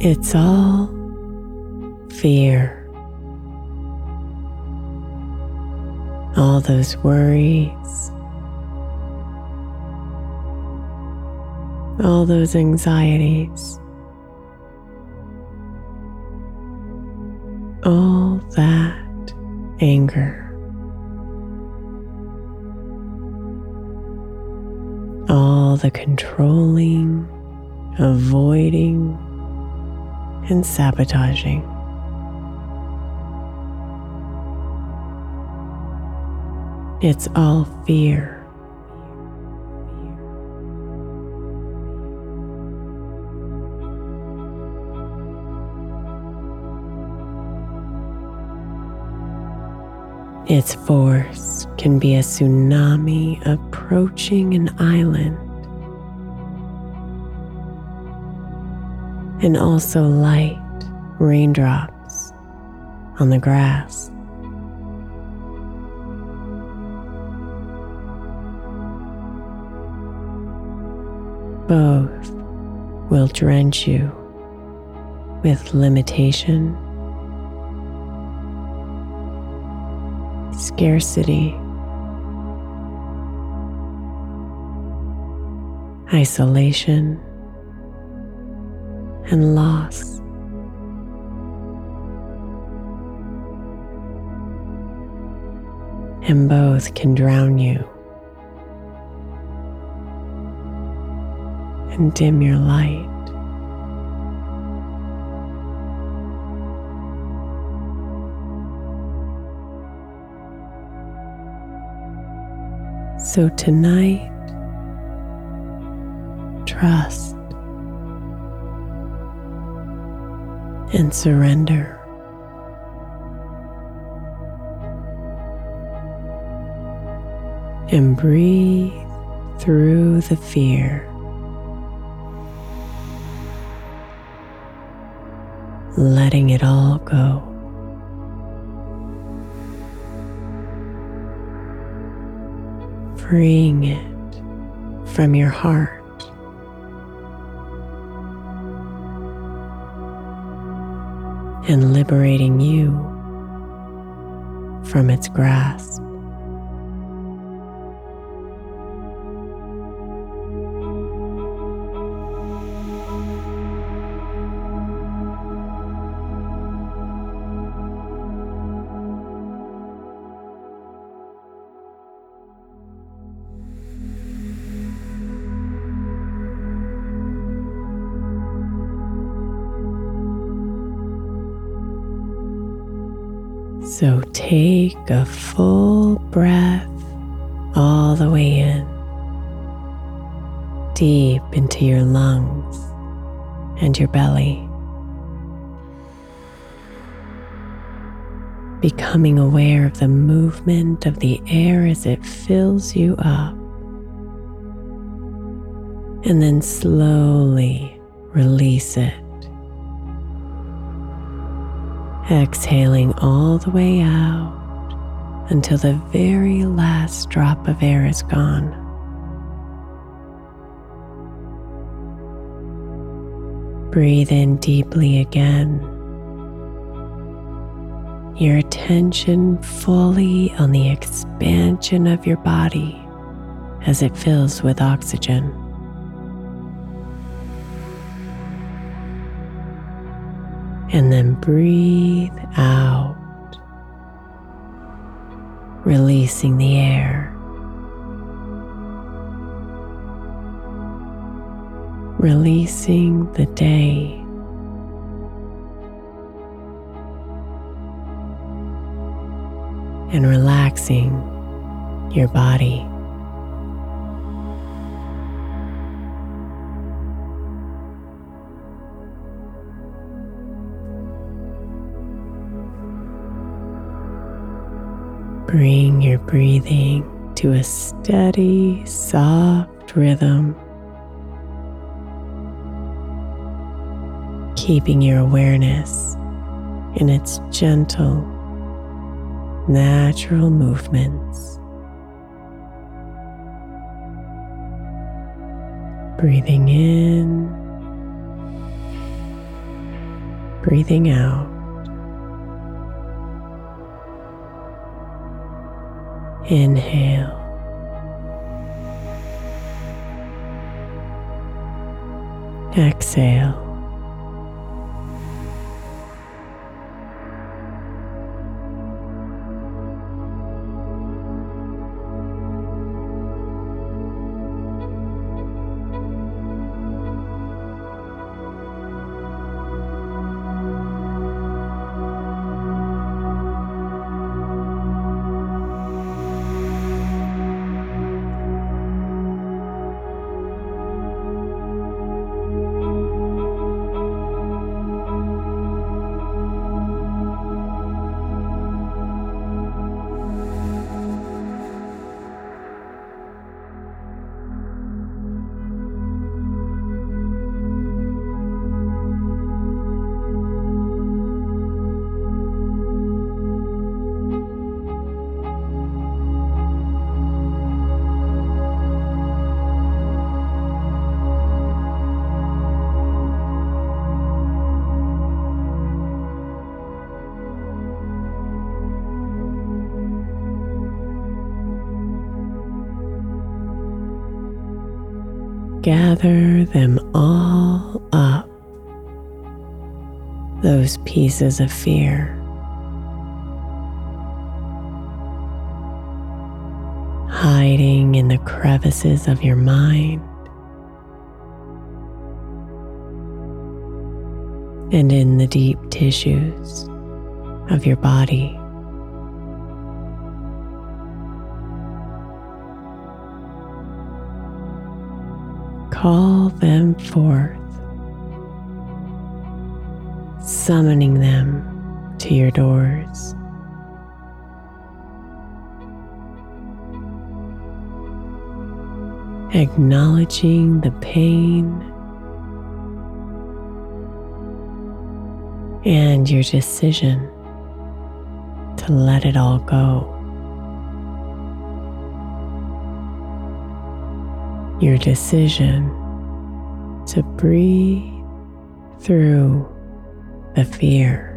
It's all fear. All those worries, all those anxieties, all that anger. All the controlling, avoiding, and sabotaging. It's all fear. Its force can be a tsunami approaching an island and also light raindrops on the grass. Both will drench you with limitation, scarcity, isolation and loss. And both can drown you and dim your light. So tonight, trust and surrender. And breathe through the fear. Letting it all go. Freeing it from your heart. And liberating you from its grasp. So take a full breath all the way in, deep into your lungs and your belly. Becoming aware of the movement of the air as it fills you up. And then slowly release it exhaling all the way out until the very last drop of air is gone. Breathe in deeply again. Your attention fully on the expansion of your body as it fills with oxygen. And then breathe out, releasing the air. Releasing the day. And relaxing your body. Bring your breathing to a steady, soft rhythm, keeping your awareness in its gentle, natural movements. Breathing in, breathing out. Inhale. Exhale. Gather them all up, those pieces of fear. Hiding in the crevices of your mind and in the deep tissues of your body. Call them forth, summoning them to your doors. Acknowledging the pain and your decision to let it all go. Your decision to breathe through the fear.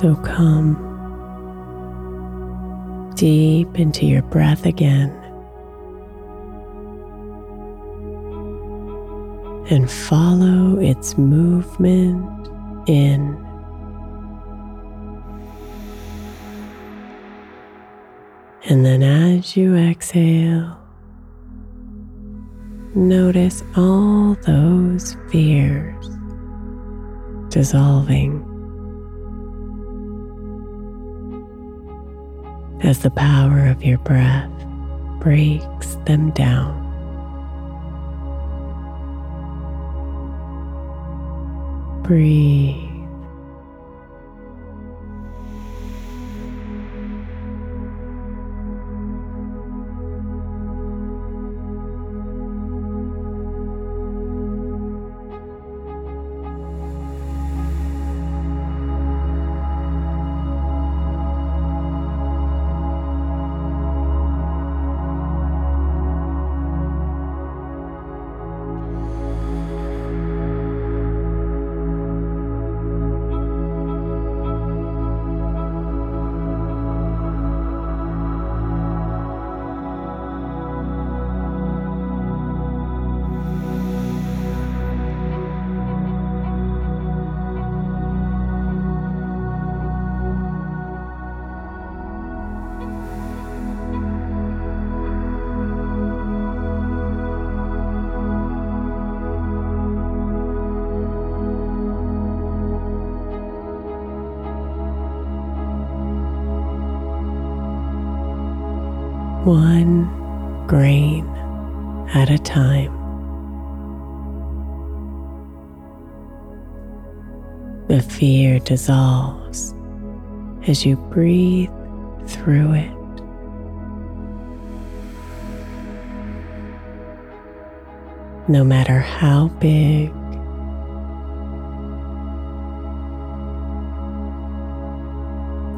So come deep into your breath again. and follow its movement in. And then as you exhale, notice all those fears dissolving as the power of your breath breaks them down. Breathe. One grain at a time. The fear dissolves as you breathe through it. No matter how big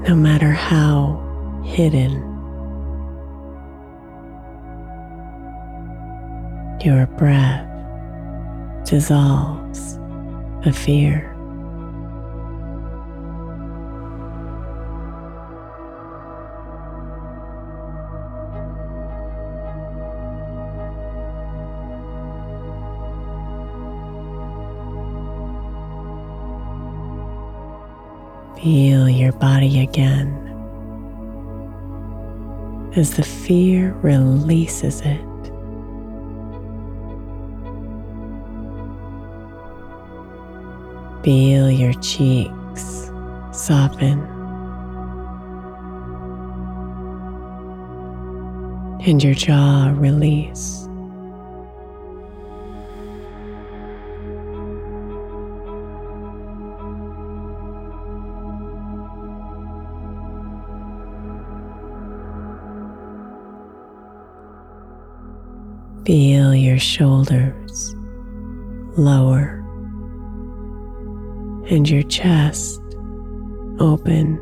no matter how hidden. Your breath dissolves the fear. Feel your body again as the fear releases it. Feel your cheeks soften and your jaw release. Feel your shoulders lower and your chest open.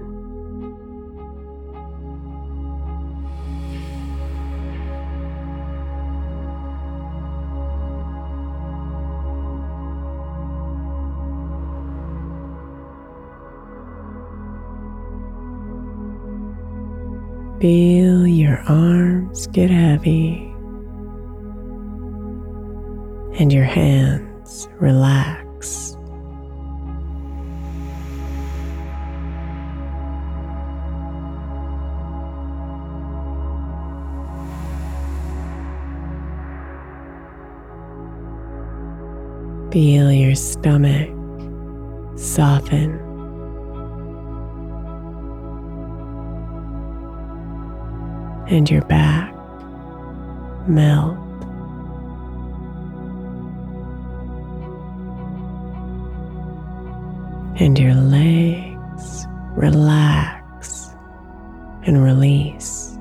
Feel your arms get heavy and your hands relax. Feel your stomach soften. And your back melt. And your legs relax and release.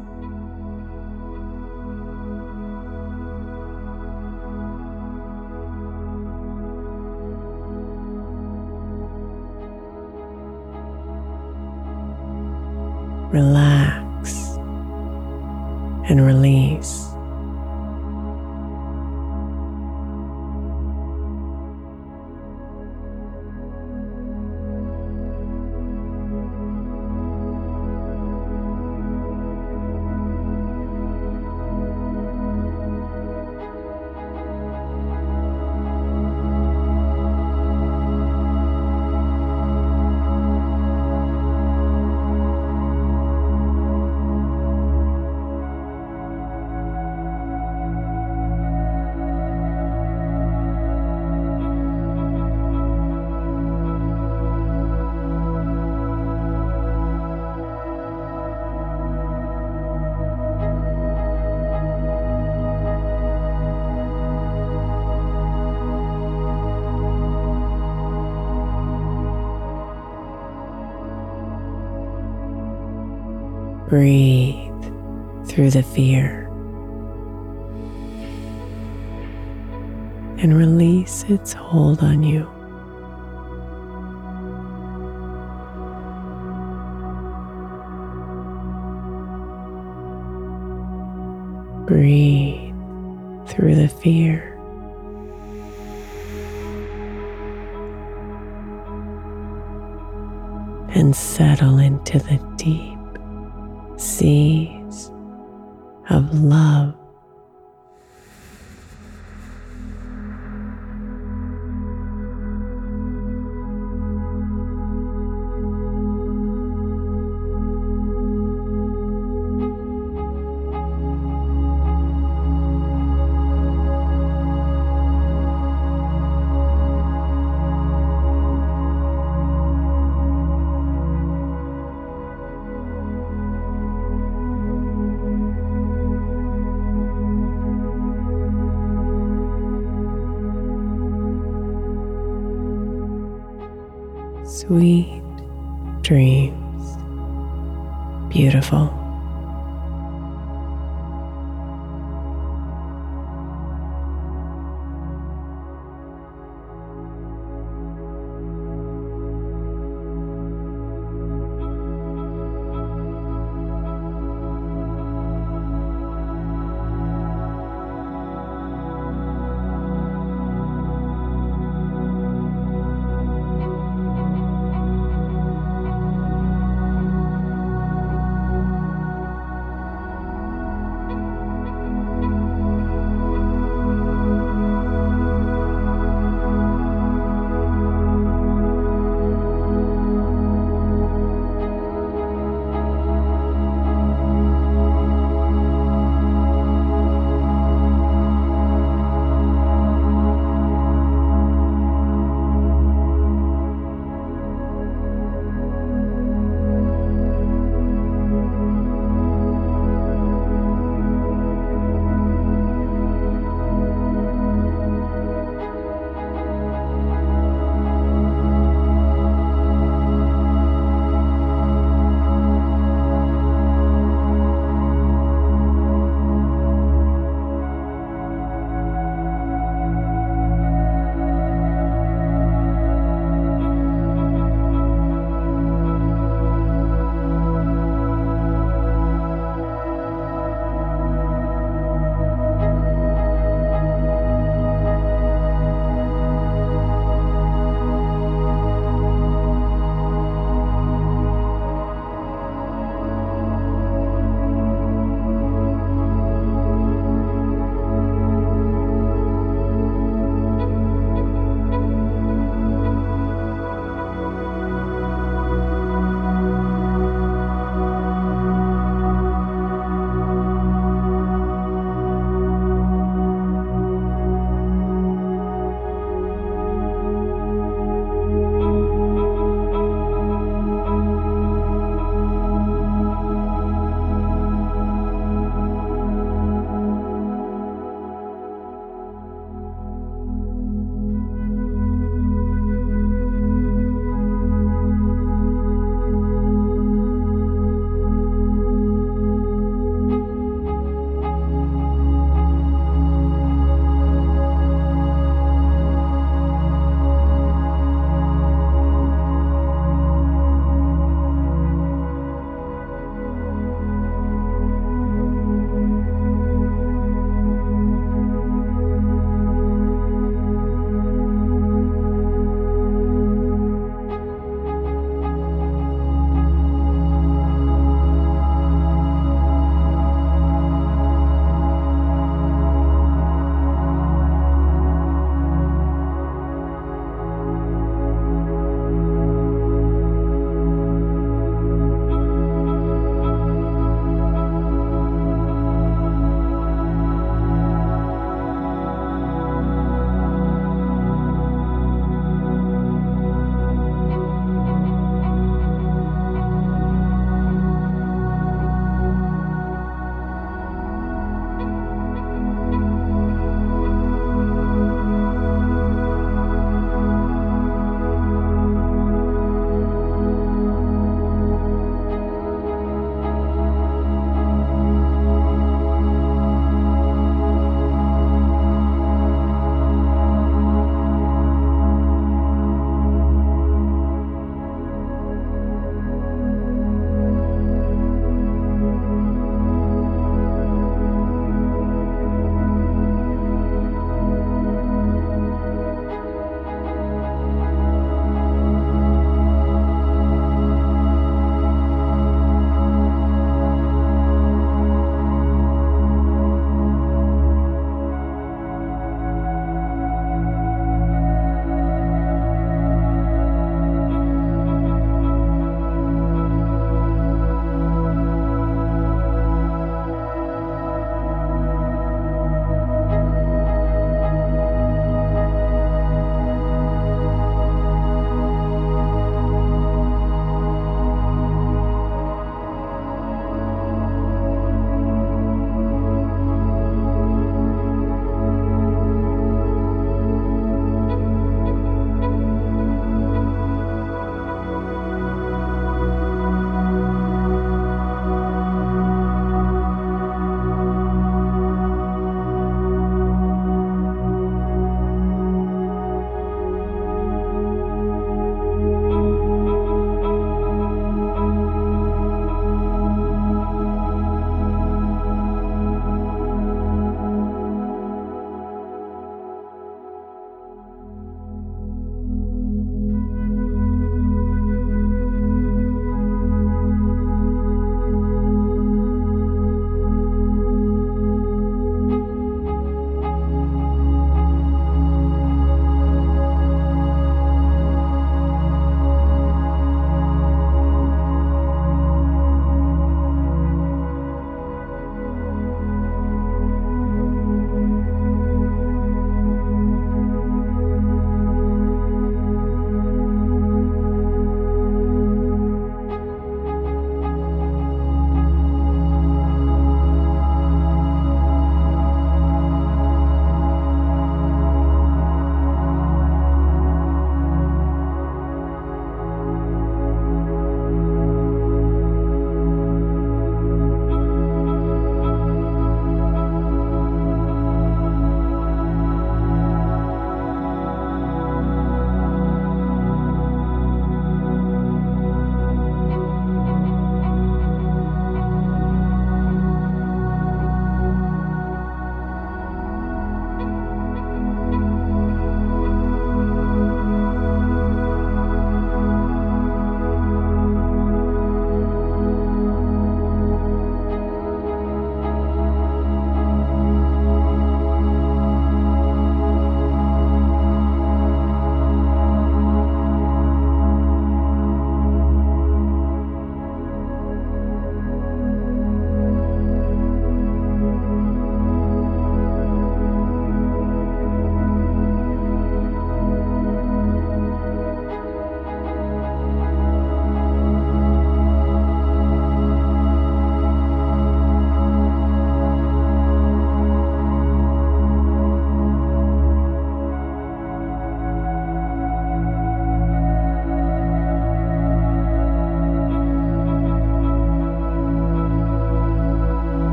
Breathe through the fear and release its hold on you. Breathe through the fear. And settle into the deep seas of love.